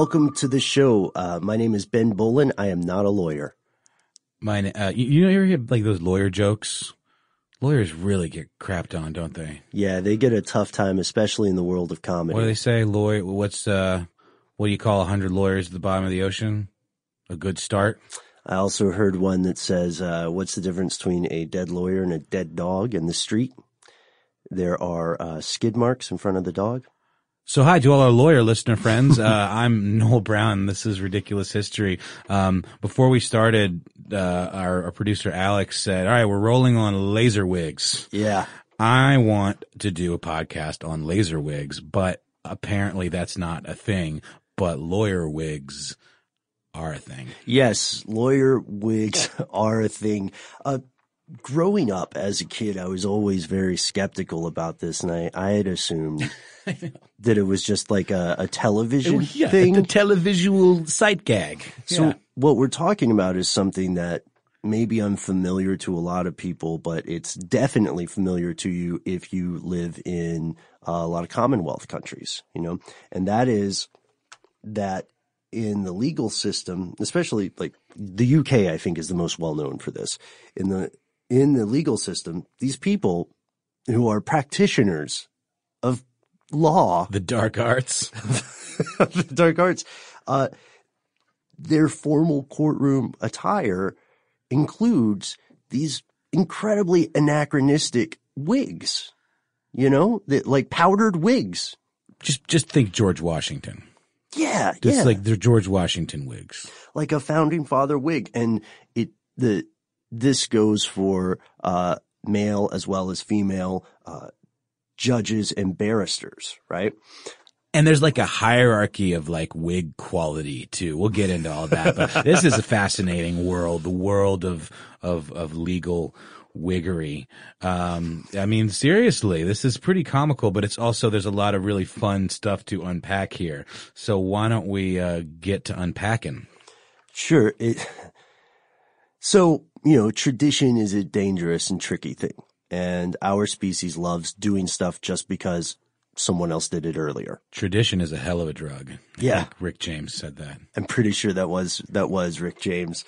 Welcome to the show. Uh, my name is Ben Bowlin. I am not a lawyer. Mine, uh, you, you know, you ever hear like those lawyer jokes? Lawyers really get crapped on, don't they? Yeah, they get a tough time, especially in the world of comedy. What do they say? Lawyer, what's, uh, what do you call a hundred lawyers at the bottom of the ocean? A good start? I also heard one that says, uh, what's the difference between a dead lawyer and a dead dog in the street? There are uh, skid marks in front of the dog. So hi to all our lawyer listener friends. Uh, I'm Noel Brown. This is Ridiculous History. Um, before we started, uh, our, our producer Alex said, all right, we're rolling on laser wigs. Yeah. I want to do a podcast on laser wigs, but apparently that's not a thing, but lawyer wigs are a thing. Yes, lawyer wigs are a thing. Uh, growing up as a kid, I was always very skeptical about this, and I, I had assumed that it was just like a, a television yeah, thing. a televisual sight gag. So Yeah. what we're talking about is something that may be unfamiliar to a lot of people, but it's definitely familiar to you if you live in uh, a lot of Commonwealth countries, you know, and that is that in the legal system, especially like the UK, I think is the most well known for this. In the in the legal system, these people who are practitioners of law the dark arts. the dark arts, uh, their formal courtroom attire includes these incredibly anachronistic wigs, you know, that like powdered wigs. just, just think George Washington. Yeah, Just yeah, like they're George Washington wigs. like a founding father wig, and it the this goes for uh, male as well as female uh, judges and barristers, right? And there's like a hierarchy of like wig quality too. We'll get into all that, but this is a fascinating world, the world of, of, of legal wiggery. Um, I mean, seriously, this is pretty comical, but it's also, there's a lot of really fun stuff to unpack here. So why don't we, uh, get to unpacking? Sure. It, so, you know, tradition is a dangerous and tricky thing. And our species loves doing stuff just because someone else did it earlier. Tradition is a hell of a drug. I Yeah. Rick James said that. I'm pretty sure that was, that was Rick James.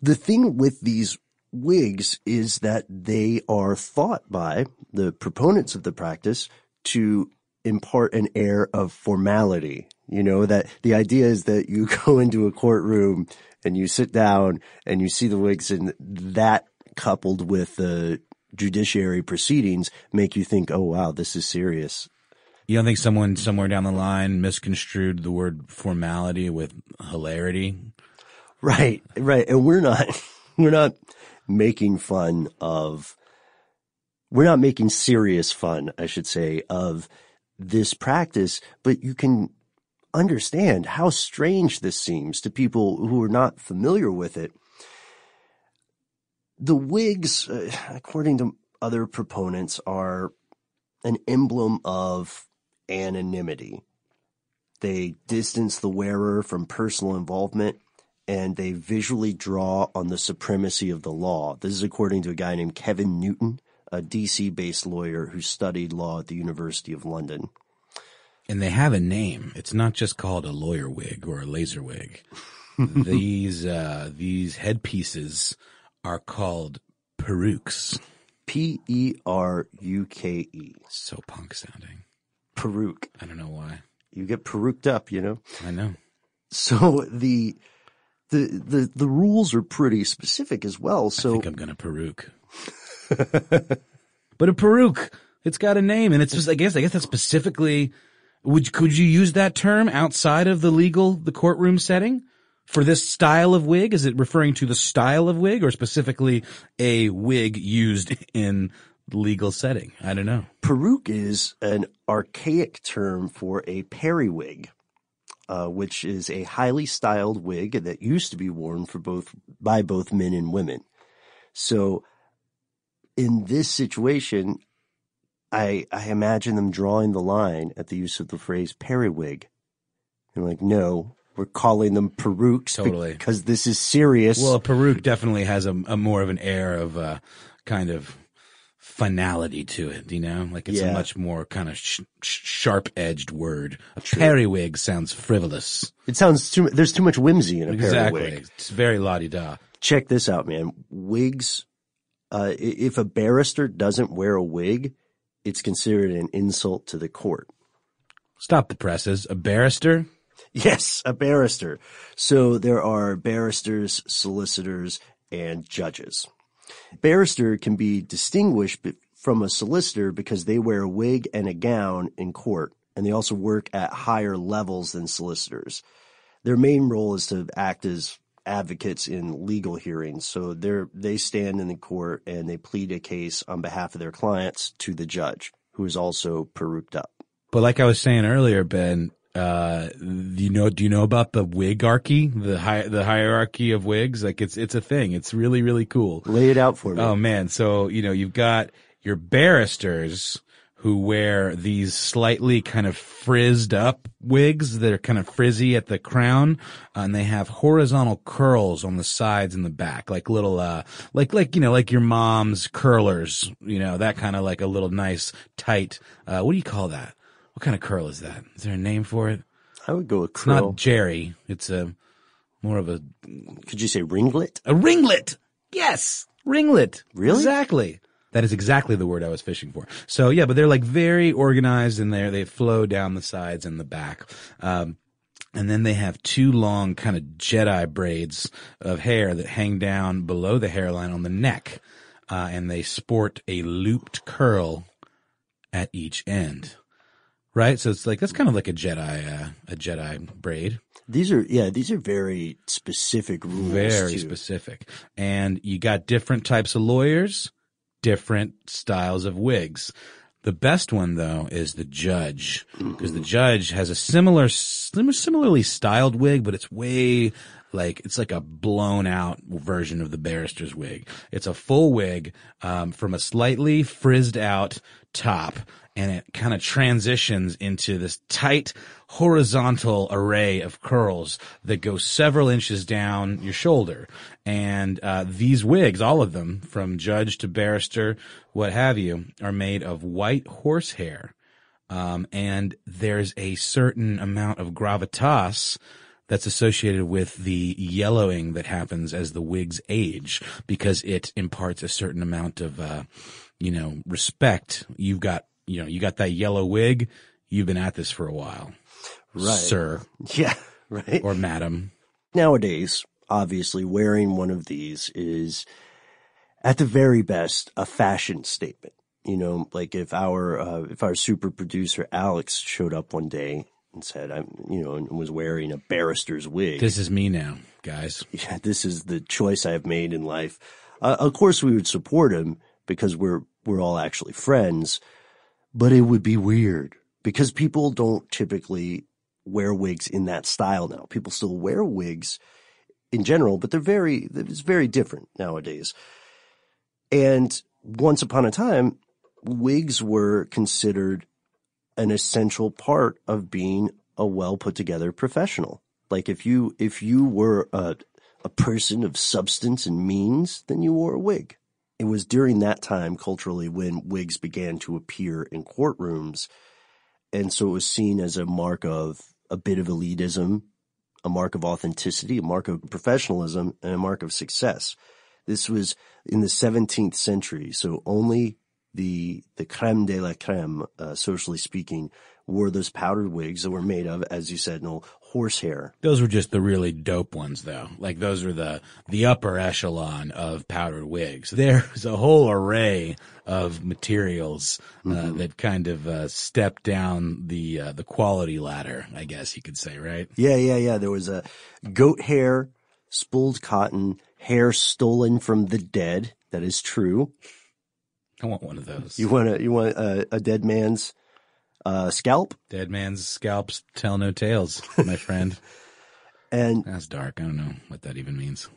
The thing with these wigs is that they are thought by the proponents of the practice to impart an air of formality. You know, that the idea is that you go into a courtroom and you sit down and you see the wigs and that coupled with the judiciary proceedings make you think, oh wow, this is serious. You don't think someone somewhere down the line misconstrued the word formality with hilarity? Right, right. And we're not, we're not making fun of we're not making serious fun, I should say, of this practice, but you can understand how strange this seems to people who are not familiar with it. The wigs, uh, according to other proponents, are an emblem of anonymity. They distance the wearer from personal involvement and they visually draw on the supremacy of the law. This is according to a guy named Kevin Newton, a DC based lawyer who studied law at the University of London. And they have a name. It's not just called a lawyer wig or a laser wig. these uh, these headpieces are called perukes. P E R U K E. So punk sounding. Peruke. I don't know why. You get peruked up, you know? I know. So the the the the rules are pretty specific as well. I So think I'm gonna peruke. but a peruke, it's got a name, and it's just. I guess. I guess that's specifically. Would could you use that term outside of the legal, the courtroom setting for this style of wig? Is it referring to the style of wig, or specifically a wig used in legal setting? I don't know. peruke is an archaic term for a periwig, uh, which is a highly styled wig that used to be worn for both by both men and women. So in this situation, I I imagine them drawing the line at the use of the phrase periwig. They're like, no, we're calling them perukes Totally. because this is serious. Well, a peruke definitely has a, a more of an air of uh, kind of finality to it, you know? Like it's a much more kind of sh- sh- sharp-edged word. A periwig sounds frivolous. it sounds too. There's too much whimsy in a Exactly. periwig. It's very la-di-da. check this out, man. Wigs, uh, if a barrister doesn't wear a wig, it's considered an insult to the court. Stop the presses. A barrister? Yes, a barrister. So there are barristers, solicitors, and judges. Barrister can be distinguished from a solicitor because they wear a wig and a gown in court, and they also work at higher levels than solicitors. Their main role is to act as advocates in legal hearings. So they're, they stand in the court and they plead a case on behalf of their clients to the judge, who is also peruked up. But like I was saying earlier, Ben, uh, you know, do you know about the wigarchy, the hi- the hierarchy of wigs? Like it's, it's a thing. It's really, really cool. Lay it out for me. Oh man. So, you know, you've got your barristers who wear these slightly kind of frizzed up wigs that are kind of frizzy at the crown, uh, and they have horizontal curls on the sides and the back, like little, uh, like, like, you know, like your mom's curlers, you know, that kind of like a little nice, tight, uh, what do you call that? What kind of curl is that? Is there a name for it? I would go with It's krill. not Jerry. It's a, more of a, Could you say ringlet? a ringlet. Yes. Ringlet. Really? Exactly. That is exactly the word I was fishing for. So yeah, but they're like very organized in there. They flow down the sides and the back. Um, and then they have two long kind of Jedi braids of hair that hang down below the hairline on the neck. Uh, and they sport a looped curl at each end. Right? So it's like, that's kind of like a Jedi, uh, a Jedi braid. These are yeah, these are very specific rules. Very too. specific. And you got different types of lawyers, different styles of wigs. The best one though is the judge because the judge has a similar, similarly styled wig, but it's way like, it's like a blown out version of the barrister's wig. It's a full wig, um, from a slightly frizzed out top and it kind of transitions into this tight horizontal array of curls that go several inches down your shoulder. And uh, these wigs, all of them, from judge to barrister, what have you, are made of white horsehair. Um, and there's a certain amount of gravitas that's associated with the yellowing that happens as the wigs age because it imparts a certain amount of, uh, you know, respect. You've got, you know, you got that yellow wig. You've been at this for a while, Right. sir Yeah, right. or madam. Nowadays, obviously wearing one of these is at the very best a fashion statement. You know, like if our uh, if our super producer Alex showed up one day and said, "I'm," you know, and was wearing a barrister's wig. This is me now, guys. yeah, this is the choice I've made in life. Uh, of course, we would support him because we're we're all actually friends, but it would be weird because people don't typically wear wigs in that style now. People still wear wigs in general, but they're very, it's very different nowadays. And once upon a time, wigs were considered an essential part of being a well put together professional. Like if you, if you were a, a person of substance and means, then you wore a wig. It was during that time culturally when wigs began to appear in courtrooms. And so it was seen as a mark of a bit of elitism, a mark of authenticity, a mark of professionalism, and a mark of success. This was in the 17th century, so only the the creme de la creme, uh, socially speaking, wore those powdered wigs that were made of, as you said, no horsehair. Those were just the really dope ones, though. Like those were the the upper echelon of powdered wigs. There's a whole array of materials uh, Mm-hmm. that kind of uh, step down the uh, the quality ladder, I guess you could say, right? Yeah, yeah, yeah. There was a goat hair, spooled cotton, hair stolen from the dead. That is true. I want one of those. You want a you want a, a dead man's uh, scalp, Dead man's scalps tell no tales, my friend. and That's dark. I don't know what that even means.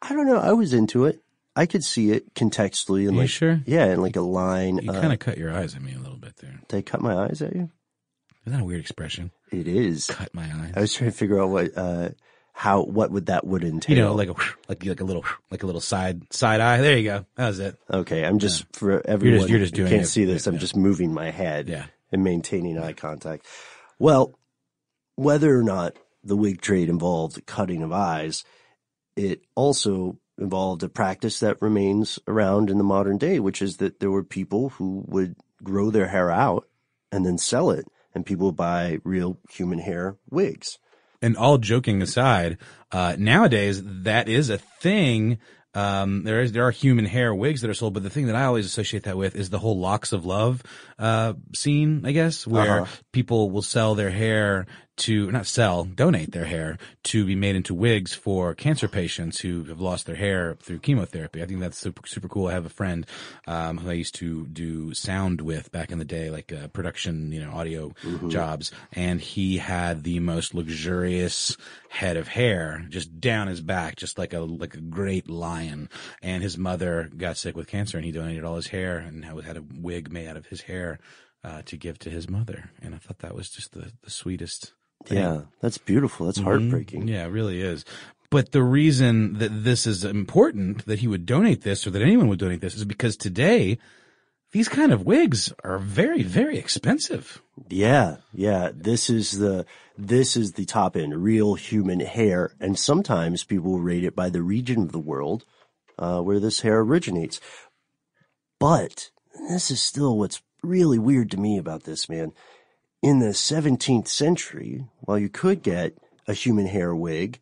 I don't know. I was into it. I could see it contextually and You like sure? yeah, and like a line. You uh, kind of cut your eyes at me a little bit there. I cut my eyes at you? Isn't that a weird expression? It is. Cut my eyes. I was trying to figure out what uh how what would that would entail. you know, like a like like a little like a little side side eye. There you go. That was it. okay, I'm just for everyone. you're just who doing can't it- see this. I'm yeah. just moving my head. Yeah. And maintaining eye contact. Well, whether or not the wig trade involved cutting of eyes, it also involved a practice that remains around in the modern day, which is that there were people who would grow their hair out and then sell it, and people buy real human hair wigs. and all joking aside, uh, nowadays that is a thing. Um, there is there are human hair wigs that are sold, but the thing that I always associate that with is the whole locks of love uh, scene. I guess where Uh-huh. people will sell their hair to not sell, donate their hair to be made into wigs for cancer patients who have lost their hair through chemotherapy. I think that's super super cool. I have a friend um, who I used to do sound with back in the day, like uh, production, you know, audio jobs, and he had the most luxurious head of hair just down his back, just like a like a great lion. And his mother got sick with cancer, and he donated all his hair and had a wig made out of his hair uh, to give to his mother. And I thought that was just the the sweetest. thing. Yeah, that's beautiful. That's heartbreaking. Yeah, it really is. But the reason that this is important, that he would donate this or that anyone would donate this is because today, these kind of wigs are very, very expensive. Yeah, yeah. This is the this is the top end, real human hair, and sometimes people rate it by the region of the world uh, where this hair originates. But this is still what's really weird to me about this, man. In the 17th century, while you could get a human hair wig,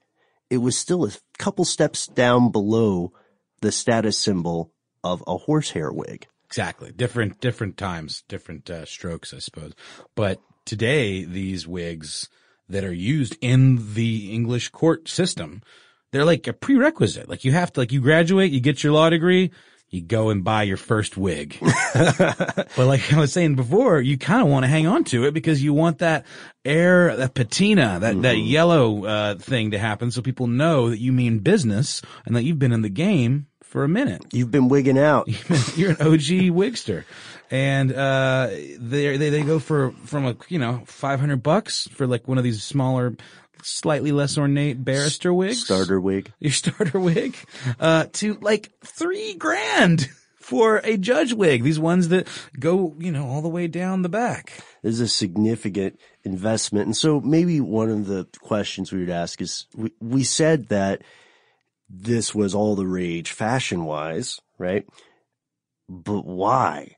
it was still a couple steps down below the status symbol of a horsehair wig. Exactly. Different, different times, different uh, strokes, I suppose. But today, these wigs that are used in the English court system, they're like a prerequisite. Like you have to, like you graduate, you get your law degree, you go and buy your first wig. but like I was saying before, you kind of want to hang on to it because you want that air, that patina, that, that yellow, uh, thing to happen so people know that you mean business and that you've been in the game for a minute. You've been wigging out. You're an OG wigster. And, uh, they, they, they go for, from a, you know, 500 bucks for like one of these smaller, slightly less ornate barrister wigs. Starter wig. Your starter wig, uh, to like three grand for a judge wig. These ones that go, you know, all the way down the back. This is a significant investment. And so maybe one of the questions we would ask is we, we said that this was all the rage fashion wise, right? But why?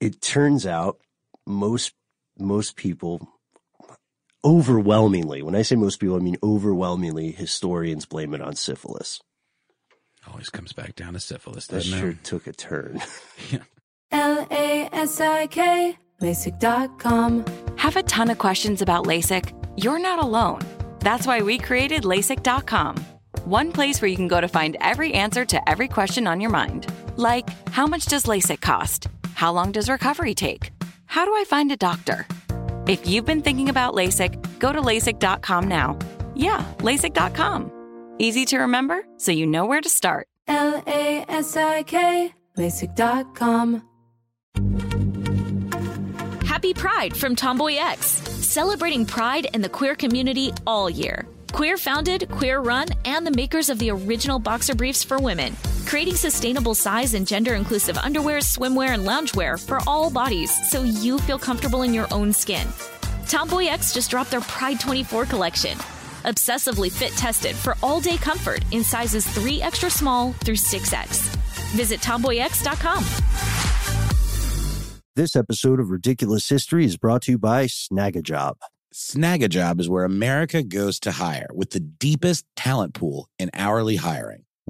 It turns out most, most people overwhelmingly, when I say most people, I mean overwhelmingly historians blame it on syphilis. Always comes back down to syphilis, That doesn't sure it? took a turn. L A S I K, LASIK.com. Have a ton of questions about LASIK? You're not alone. That's why we created LASIK.com. One place where you can go to find every answer to every question on your mind. Like, how much does LASIK cost? How long does recovery take? How do I find a doctor? If you've been thinking about LASIK, go to LASIK.com now. Yeah, LASIK.com. Easy to remember, so you know where to start. L A S I K, LASIK.com. Happy Pride from Tomboy X, celebrating pride in the queer community all year. Queer founded, queer run, and the makers of the original boxer briefs for women, creating sustainable size and gender inclusive underwear, swimwear, and loungewear for all bodies so you feel comfortable in your own skin. Tomboy X just dropped their Pride 24 collection. Obsessively fit tested for all day comfort in sizes 3 extra small through 6X. Visit tomboyx.com. This episode of Ridiculous History is brought to you by Snagajob. Snagajob is where America goes to hire with the deepest talent pool in hourly hiring.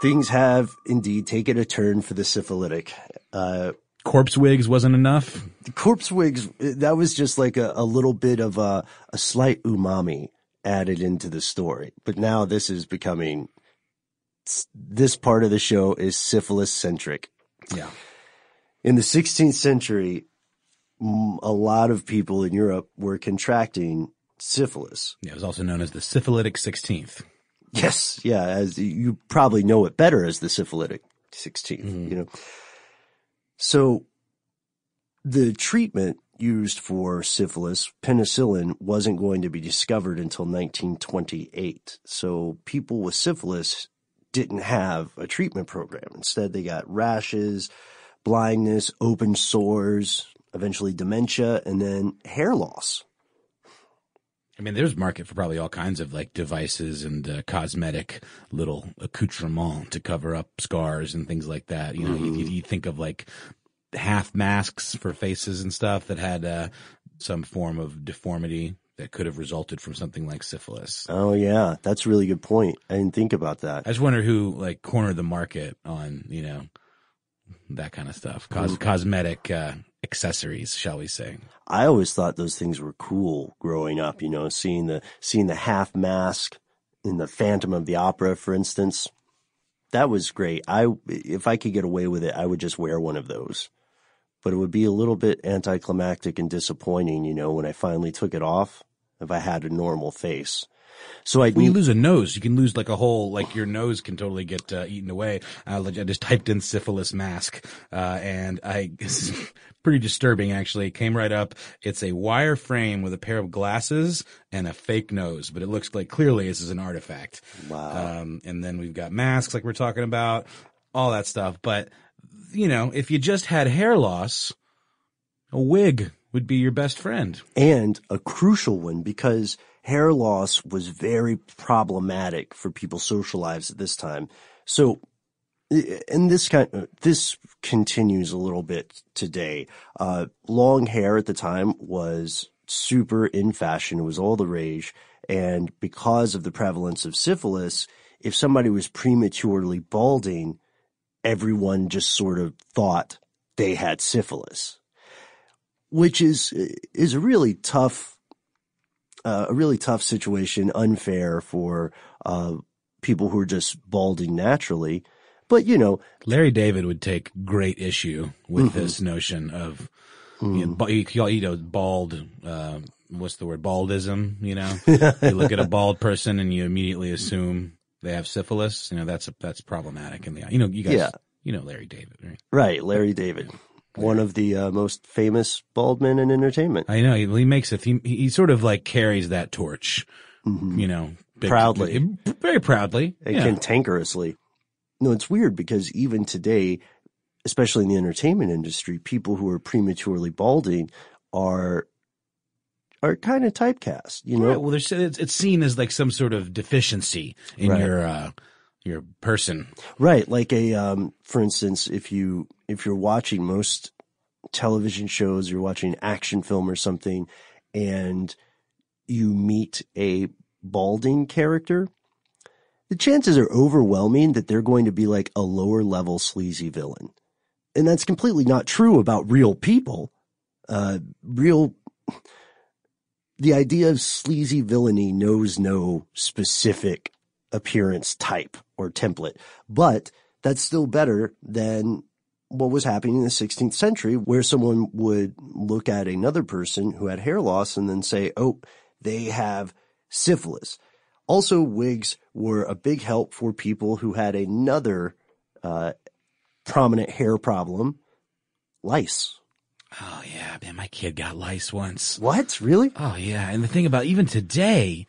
Things have indeed taken a turn for the syphilitic. Uh, Corpse wigs wasn't enough. corpse wigs, that was just like a, a little bit of a, a slight umami added into the story. But now this is becoming, this part of the show is syphilis centric. Yeah. In the 16th century, a lot of people in Europe were contracting syphilis. It was also known as the syphilitic 16th. Yes, yeah, as you probably know it better as the syphilitic 16th, mm-hmm. you know. So the treatment used for syphilis, penicillin, wasn't going to be discovered until 1928. So people with syphilis didn't have a treatment program. Instead, they got rashes, blindness, open sores, eventually dementia, and then hair loss. I mean, there's market for probably all kinds of like devices and uh, cosmetic little accoutrement to cover up scars and things like that. You know, you, you, you think of like half masks for faces and stuff that had uh, some form of deformity that could have resulted from something like syphilis. Oh yeah, that's a really good point. I didn't think about that. I just wonder who like cornered the market on you know that kind of stuff, Cos- cosmetic uh, accessories, shall we say? I always thought those things were cool growing up, you know, seeing the seeing the half mask in the Phantom of the Opera, for instance. That was great. I if I could get away with it, I would just wear one of those. But it would be a little bit anticlimactic and disappointing, you know, when I finally took it off if I had a normal face. So I When you lose a nose, you can lose like a whole, like your nose can totally get uh, eaten away. I, leg- I just typed in syphilis mask, uh, and I, is pretty disturbing actually. It came right up. It's a wire frame with a pair of glasses and a fake nose, but it looks like clearly this is an artifact. Wow. Um, and then we've got masks like we're talking about, all that stuff. But, you know, if you just had hair loss, a wig would be your best friend. and a crucial one because hair loss was very problematic for people's social lives at this time. So, and this kind, this continues a little bit today. Uh, long hair at the time was super in fashion. It was all the rage. And because of the prevalence of syphilis, if somebody was prematurely balding, everyone just sort of thought they had syphilis which is is a really tough uh, a really tough situation, unfair for uh, people who are just balding naturally. But you know, Larry David would take great issue with this notion of you know, you know bald. Uh, what's the word? Baldism. You know, you look at a bald person and you immediately assume they have syphilis. You know, that's that's problematic in the you know you guys Yeah. you know Larry David, right? right? Larry David. One of the uh, most famous bald men in entertainment. I know he, he makes it. He, he sort of like carries that torch, you know, big- Proudly. very proudly. and Yeah. cantankerously. No, it's weird because even today, especially in the entertainment industry, people who are prematurely balding are are kind of typecast. You know, Right, well, it's, it's seen as like some sort of deficiency in Right. your uh, your person. Right. Like a, um, for instance, if you, if you're watching most television shows, you're watching action film or something and you meet a balding character, the chances are overwhelming that they're going to be like a lower level sleazy villain. And that's completely not true about real people. Uh, real, the idea of sleazy villainy knows no specific appearance type or template, but that's still better than what was happening in the 16th century where someone would look at another person who had hair loss and then say, oh, they have syphilis. Also, wigs were a big help for people who had another uh, prominent hair problem, lice. Oh yeah, man, my kid got lice once. What? Really? Oh yeah, and the thing about even today,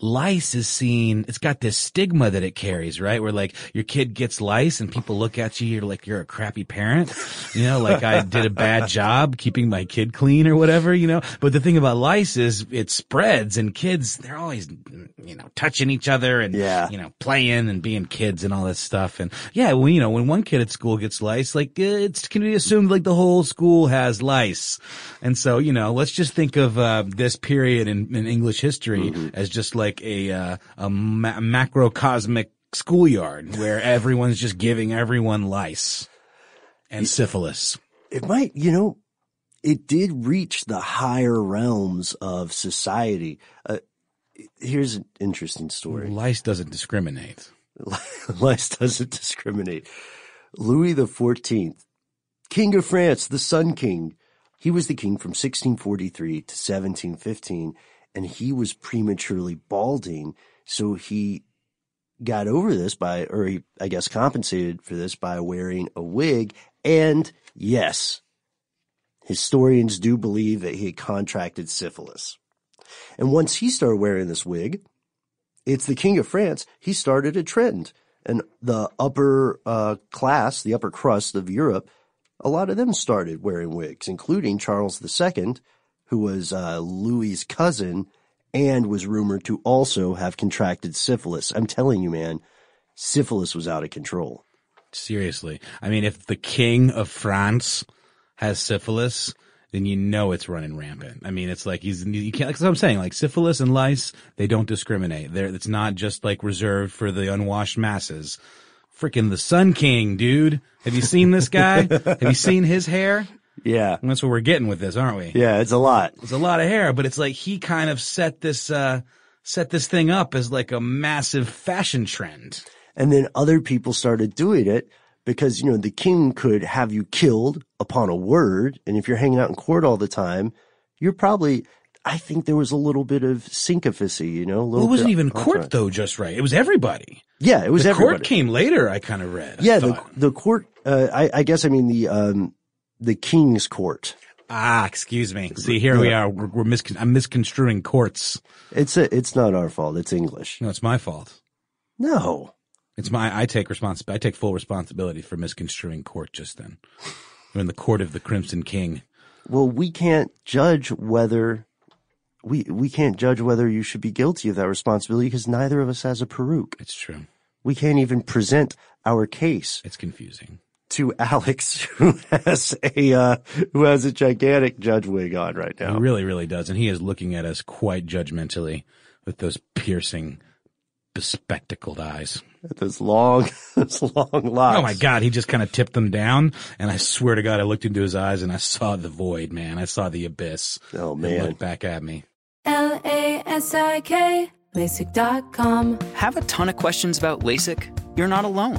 lice is seen. It's got this stigma that it carries, right? Where like your kid gets lice, and people look at you, you're like you're a crappy parent, you know, like I did a bad job keeping my kid clean or whatever, you know. But the thing about lice is it spreads, and kids they're always, you know, touching each other and Yeah. you know playing and being kids and all this stuff. And yeah, well, you know, when one kid at school gets lice, like it's can be assumed like the whole school has lice. And so, you know, let's just think of uh, this period in, in English history as just like a uh, a ma- macrocosmic schoolyard where everyone's just giving everyone lice and syphilis. It might, you know, it did reach the higher realms of society. Uh, here's an interesting story. Lice doesn't discriminate. Lice doesn't discriminate. Louis the Fourteenth, King of France, the Sun King. He was the king from 1643 to 1715, and he was prematurely balding. So he got over this by, or he, I guess, compensated for this by wearing a wig. And yes, historians do believe that he had contracted syphilis. And once he started wearing this wig, it's the king of France. He started a trend and the upper uh, class, the upper crust of Europe, a lot of them started wearing wigs, including Charles II, who was uh, Louis's cousin and was rumored to also have contracted syphilis. I'm telling you, man, syphilis was out of control. Seriously. I mean, if the king of France has syphilis, then you know it's running rampant. I mean, it's like he's, you can't, that's what I'm saying. Like syphilis and lice, they don't discriminate. They're, it's not just like reserved for the unwashed masses. Freaking the Sun King, dude. Have you seen this guy? Have you seen his hair? Yeah. And that's what we're getting with this, aren't we? Yeah, it's a lot. It's a lot of hair, but it's like he kind of set this, uh, set this thing up as like a massive fashion trend. And then other people started doing it because, you know, the king could have you killed upon a word. And if you're hanging out in court all the time, you're probably, I think there was a little bit of syncopacy, you know, a Well, it wasn't even court entourage. though, just right. It was everybody. Yeah, it was the everybody. court came later. I kind of read. Yeah, the, the court, uh, I, I guess I mean the, um, the king's court. ah, excuse me. See, here we are. We're, we're miscon- I'm misconstruing courts. It's a, it's not our fault. It's English. No, it's my fault. No. It's my. I take respons- I take full responsibility for misconstruing court just then. We're in the court of the Crimson King. Well, we can't judge whether we we can't judge whether you should be guilty of that responsibility because neither of us has a peruke. It's true. We can't even present our case It's confusing. To Alex, who has a uh, who has a gigantic judge wig on right now. He really, really does, and he is looking at us quite judgmentally with those piercing, bespectacled eyes. Those long, those long locks. Oh my God, he just kind of tipped them down, and I swear to God, I looked into his eyes and I saw the void, man. I saw the abyss. Oh, He man. looked back at me. L A S I K, LASIK.com. Have a ton of questions about LASIK? You're not alone.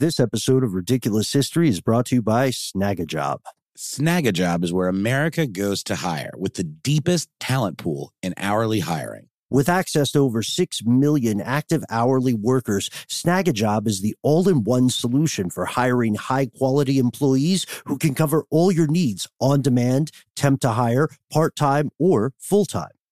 This episode of Ridiculous History is brought to you by Snagajob. Snagajob is where America goes to hire with the deepest talent pool in hourly hiring. With access to over 6 million active hourly workers, Snagajob is the all-in-one solution for hiring high-quality employees who can cover all your needs on demand, temp to hire, part-time, or full-time.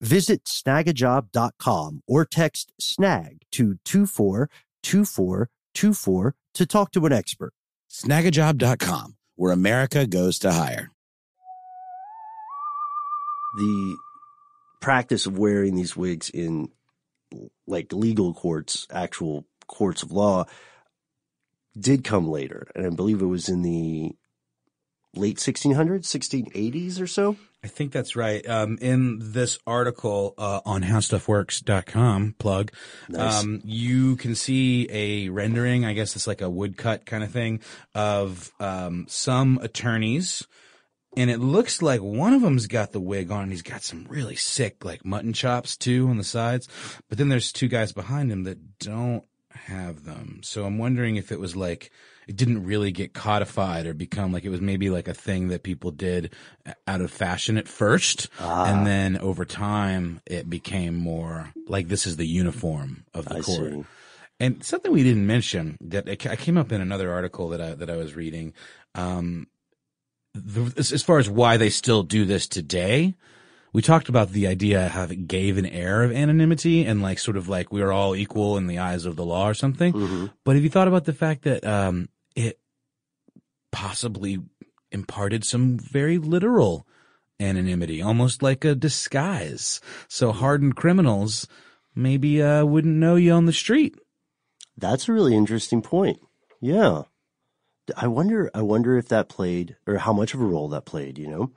Visit snagajob.com or text snag to 242424 to talk to an expert. Snagajob.com, where America goes to hire. The practice of wearing these wigs in like legal courts, actual courts of law, did come later. And I believe it was in the late 1600s, 1680s or so. I think that's right. Um, in this article uh, on howstuffworks.com, plug, Nice. um, you can see a rendering, I guess it's like a woodcut kind of thing, of um, some attorneys. And it looks like one of them's got the wig on and he's got some really sick, like mutton chops too on the sides. But then there's two guys behind him that don't have them. So I'm wondering if it was like, it didn't really get codified or become like it was maybe like a thing that people did out of fashion at first. And then over time it became more like this is the uniform of the I court. see. And something we didn't mention that I came up in another article that I that I was reading. Um, the, as, as far as why they still do this today, we talked about the idea how it gave an air of anonymity and like sort of like we are all equal in the eyes of the law or something. Mm-hmm. But have you thought about the fact that um, it possibly imparted some very literal anonymity, almost like a disguise? So hardened criminals maybe uh, wouldn't know you on the street. That's a really interesting point. Yeah. I wonder I wonder if that played or how much of a role that played, you know.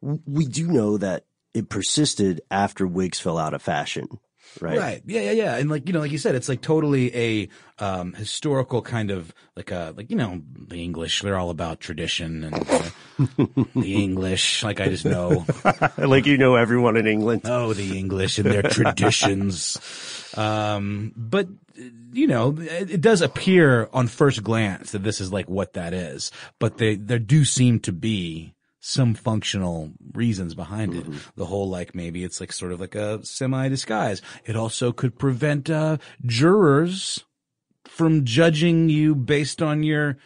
We do know that it persisted after wigs fell out of fashion, right? Right. Yeah, yeah, yeah. And like, you know, like you said, it's like totally a um historical kind of like a like, you know, the English, they're all about tradition and uh, the English, like I just know. like you know everyone in England. Oh, the English and their traditions. Um, but you know, it, it does appear on first glance that this is like what that is, but they, there do seem to be some functional reasons behind it. The whole like maybe it's like sort of like a semi disguise. It also could prevent, uh, jurors from judging you based on your,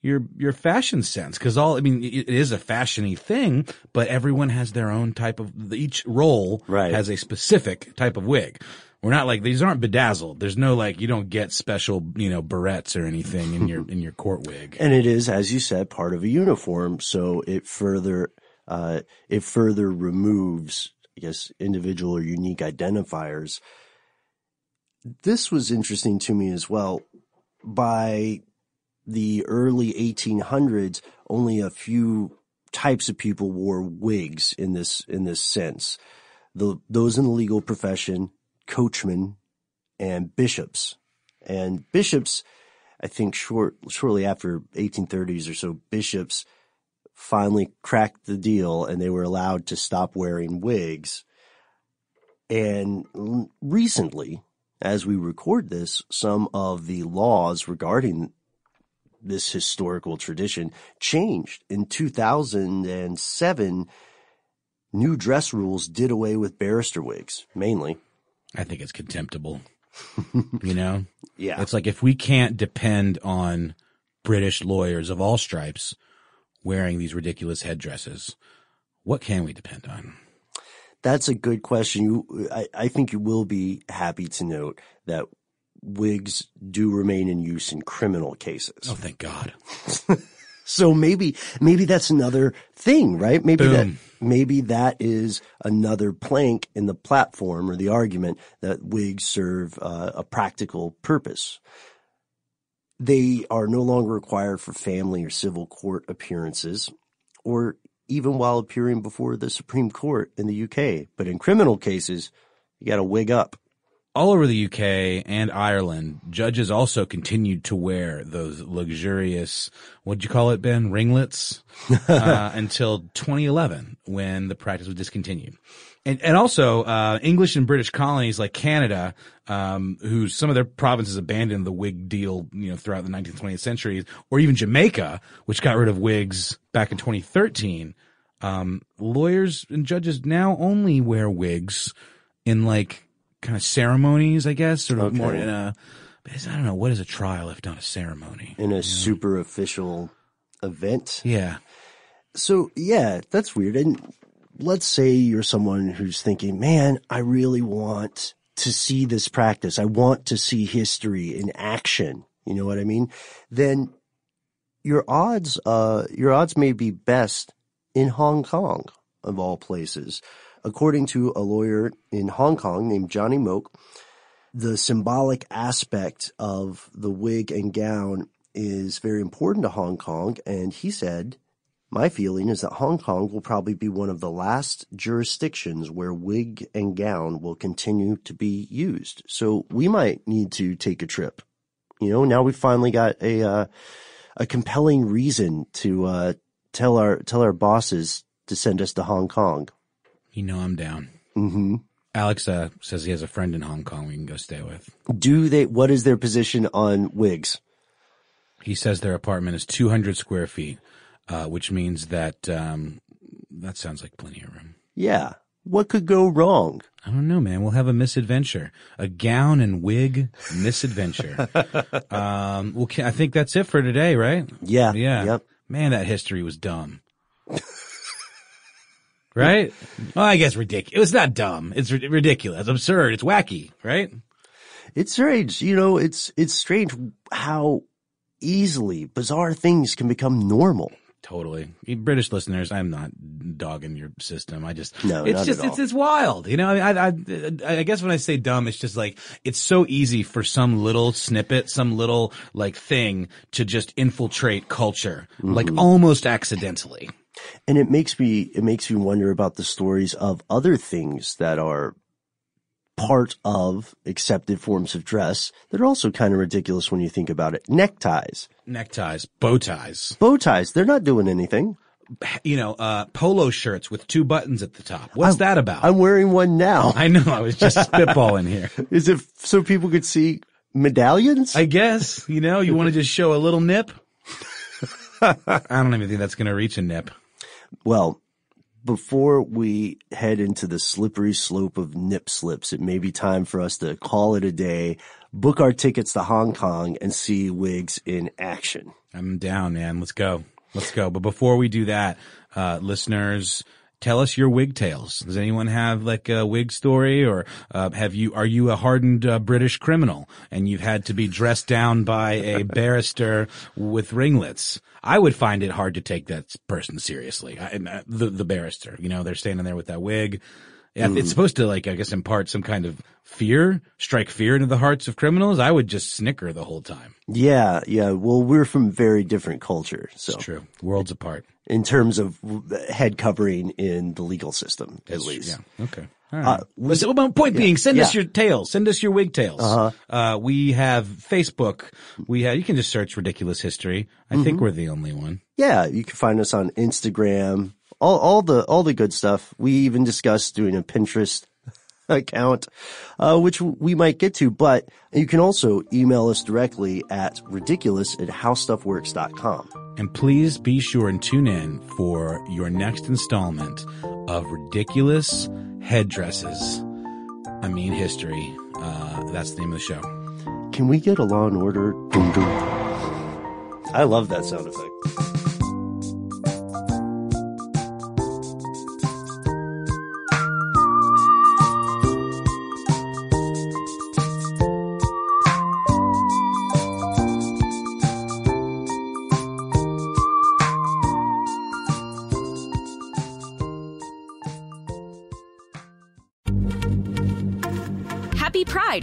your your fashion sense because all I mean it it is a fashiony thing, but everyone has their own type of each role Right. has a specific type of wig. We're not like these aren't bedazzled. There's no like you don't get special you know barrettes or anything in your in your court wig. And it is, as you said, part of a uniform, so it further uh, it further removes, I guess, individual or unique identifiers. This was interesting to me as well. By the early 1800s, only a few types of people wore wigs in this in this sense. The those in the legal profession, coachmen, and bishops. And bishops, I think short shortly after 1830s or so, bishops finally cracked the deal and they were allowed to stop wearing wigs. And recently, as we record this, some of the laws regarding this historical tradition changed. In 2007, new dress rules did away with barrister wigs, mainly. I think it's contemptible. you know? Yeah. It's like if we can't depend on British lawyers of all stripes wearing these ridiculous headdresses, what can we depend on? That's a good question. You, I, I think you will be happy to note that wigs do remain in use in criminal cases. Oh, thank God. So maybe, maybe that's another thing, right? Maybe that, maybe that is another plank in the platform or the argument that wigs serve uh, a practical purpose. They are no longer required for family or civil court appearances or even while appearing before the Supreme Court in the UK. But in criminal cases, you got to wig up. All over the UK and Ireland, judges also continued to wear those luxurious, what'd you call it, Ben? Ringlets, uh, until 2011 when the practice was discontinued. And, and also, uh, English and British colonies like Canada, um, who some of their provinces abandoned the wig deal, you know, throughout the 19th, 20th centuries, or even Jamaica, which got rid of wigs back in 2013. Um, lawyers and judges now only wear wigs in like kind of ceremonies, I guess, sort of Okay. more in a, I don't know, what is a trial if not a ceremony? in a super official event. Yeah. So yeah, that's weird. And let's say you're someone who's thinking, man, I really want to see this practice. I want to see history in action. You know what I mean? Then your odds, uh, your odds may be best in Hong Kong of all places. According to a lawyer in Hong Kong named Johnny Mok, the symbolic aspect of the wig and gown is very important to Hong Kong. And he said, my feeling is that Hong Kong will probably be one of the last jurisdictions where wig and gown will continue to be used. So we might need to take a trip. You know, now we've finally got a, uh, a compelling reason to, uh, tell our, tell our bosses to send us to Hong Kong. You know I'm down. hmm Alex uh, says he has a friend in Hong Kong we can go stay with. Do they, what is their position on wigs? He says their apartment is 200 square feet, uh, which means that um, that sounds like plenty of room. Yeah. What could go wrong? I don't know, man. We'll have a misadventure, a gown and wig misadventure. um, well, I think that's it for today, right? Yeah. Yeah. Yep. Man, that history was dumb. right? Well, I guess ridiculous. It's not dumb. It's ri- ridiculous, absurd. It's wacky, right? It's strange. You know, it's, it's strange how easily bizarre things can become normal. Totally. British listeners, I'm not dogging your system. I just, No, it's just, it's, it's wild. You know, I, I, I, I guess when I say dumb, it's just like, it's so easy for some little snippet, some little like thing to just infiltrate culture, like Mm-hmm. almost accidentally. And it makes me, it makes me wonder about the stories of other things that are part of accepted forms of dress that are also kind of ridiculous when you think about it. Neckties, Neckties, bow ties, bow ties, they're not doing anything. you know, uh, polo shirts with two buttons at the top. What's that about? I'm wearing one now. I know. I was just spitballing here. Is it so people could see medallions? I guess, you know, you want to just show a little nip. I don't even think that's going to reach a nip. Well, before we head into the slippery slope of nip slips, it may be time for us to call it a day, book our tickets to Hong Kong, and see wigs in action. I'm down, man. Let's go. Let's go. But before we do that, uh, listeners, tell us your wig tales. Does anyone have like a wig story or, uh, have you, are you a hardened uh, British criminal and you've had to be dressed down by a barrister with ringlets? I would find it hard to take that person seriously. I, the, the barrister, you know, they're standing there with that wig. If It's supposed to like, I guess, impart some kind of fear, strike fear into the hearts of criminals. I would just snicker the whole time. Yeah, yeah. Well, we're from very different cultures. So It's true. Worlds apart. in terms of head covering in the legal system, at least. Yeah. Okay. All right. Uh, But so- well, point being, send us your tales. Send us your wig tales. Uh-huh. Uh, we have Facebook. We have, you can just search ridiculous history. I Mm-hmm. think we're the only one. Yeah, you can find us on Instagram, all, all the, all the good stuff. We even discussed doing a Pinterest account, uh, which we might get to, but you can also email us directly at ridiculous at howstuffworks.com. And please be sure and tune in for your next installment of ridiculous headdresses. I mean, history. Uh, that's the name of the show. Can we get a Law and Order? I love that sound effect.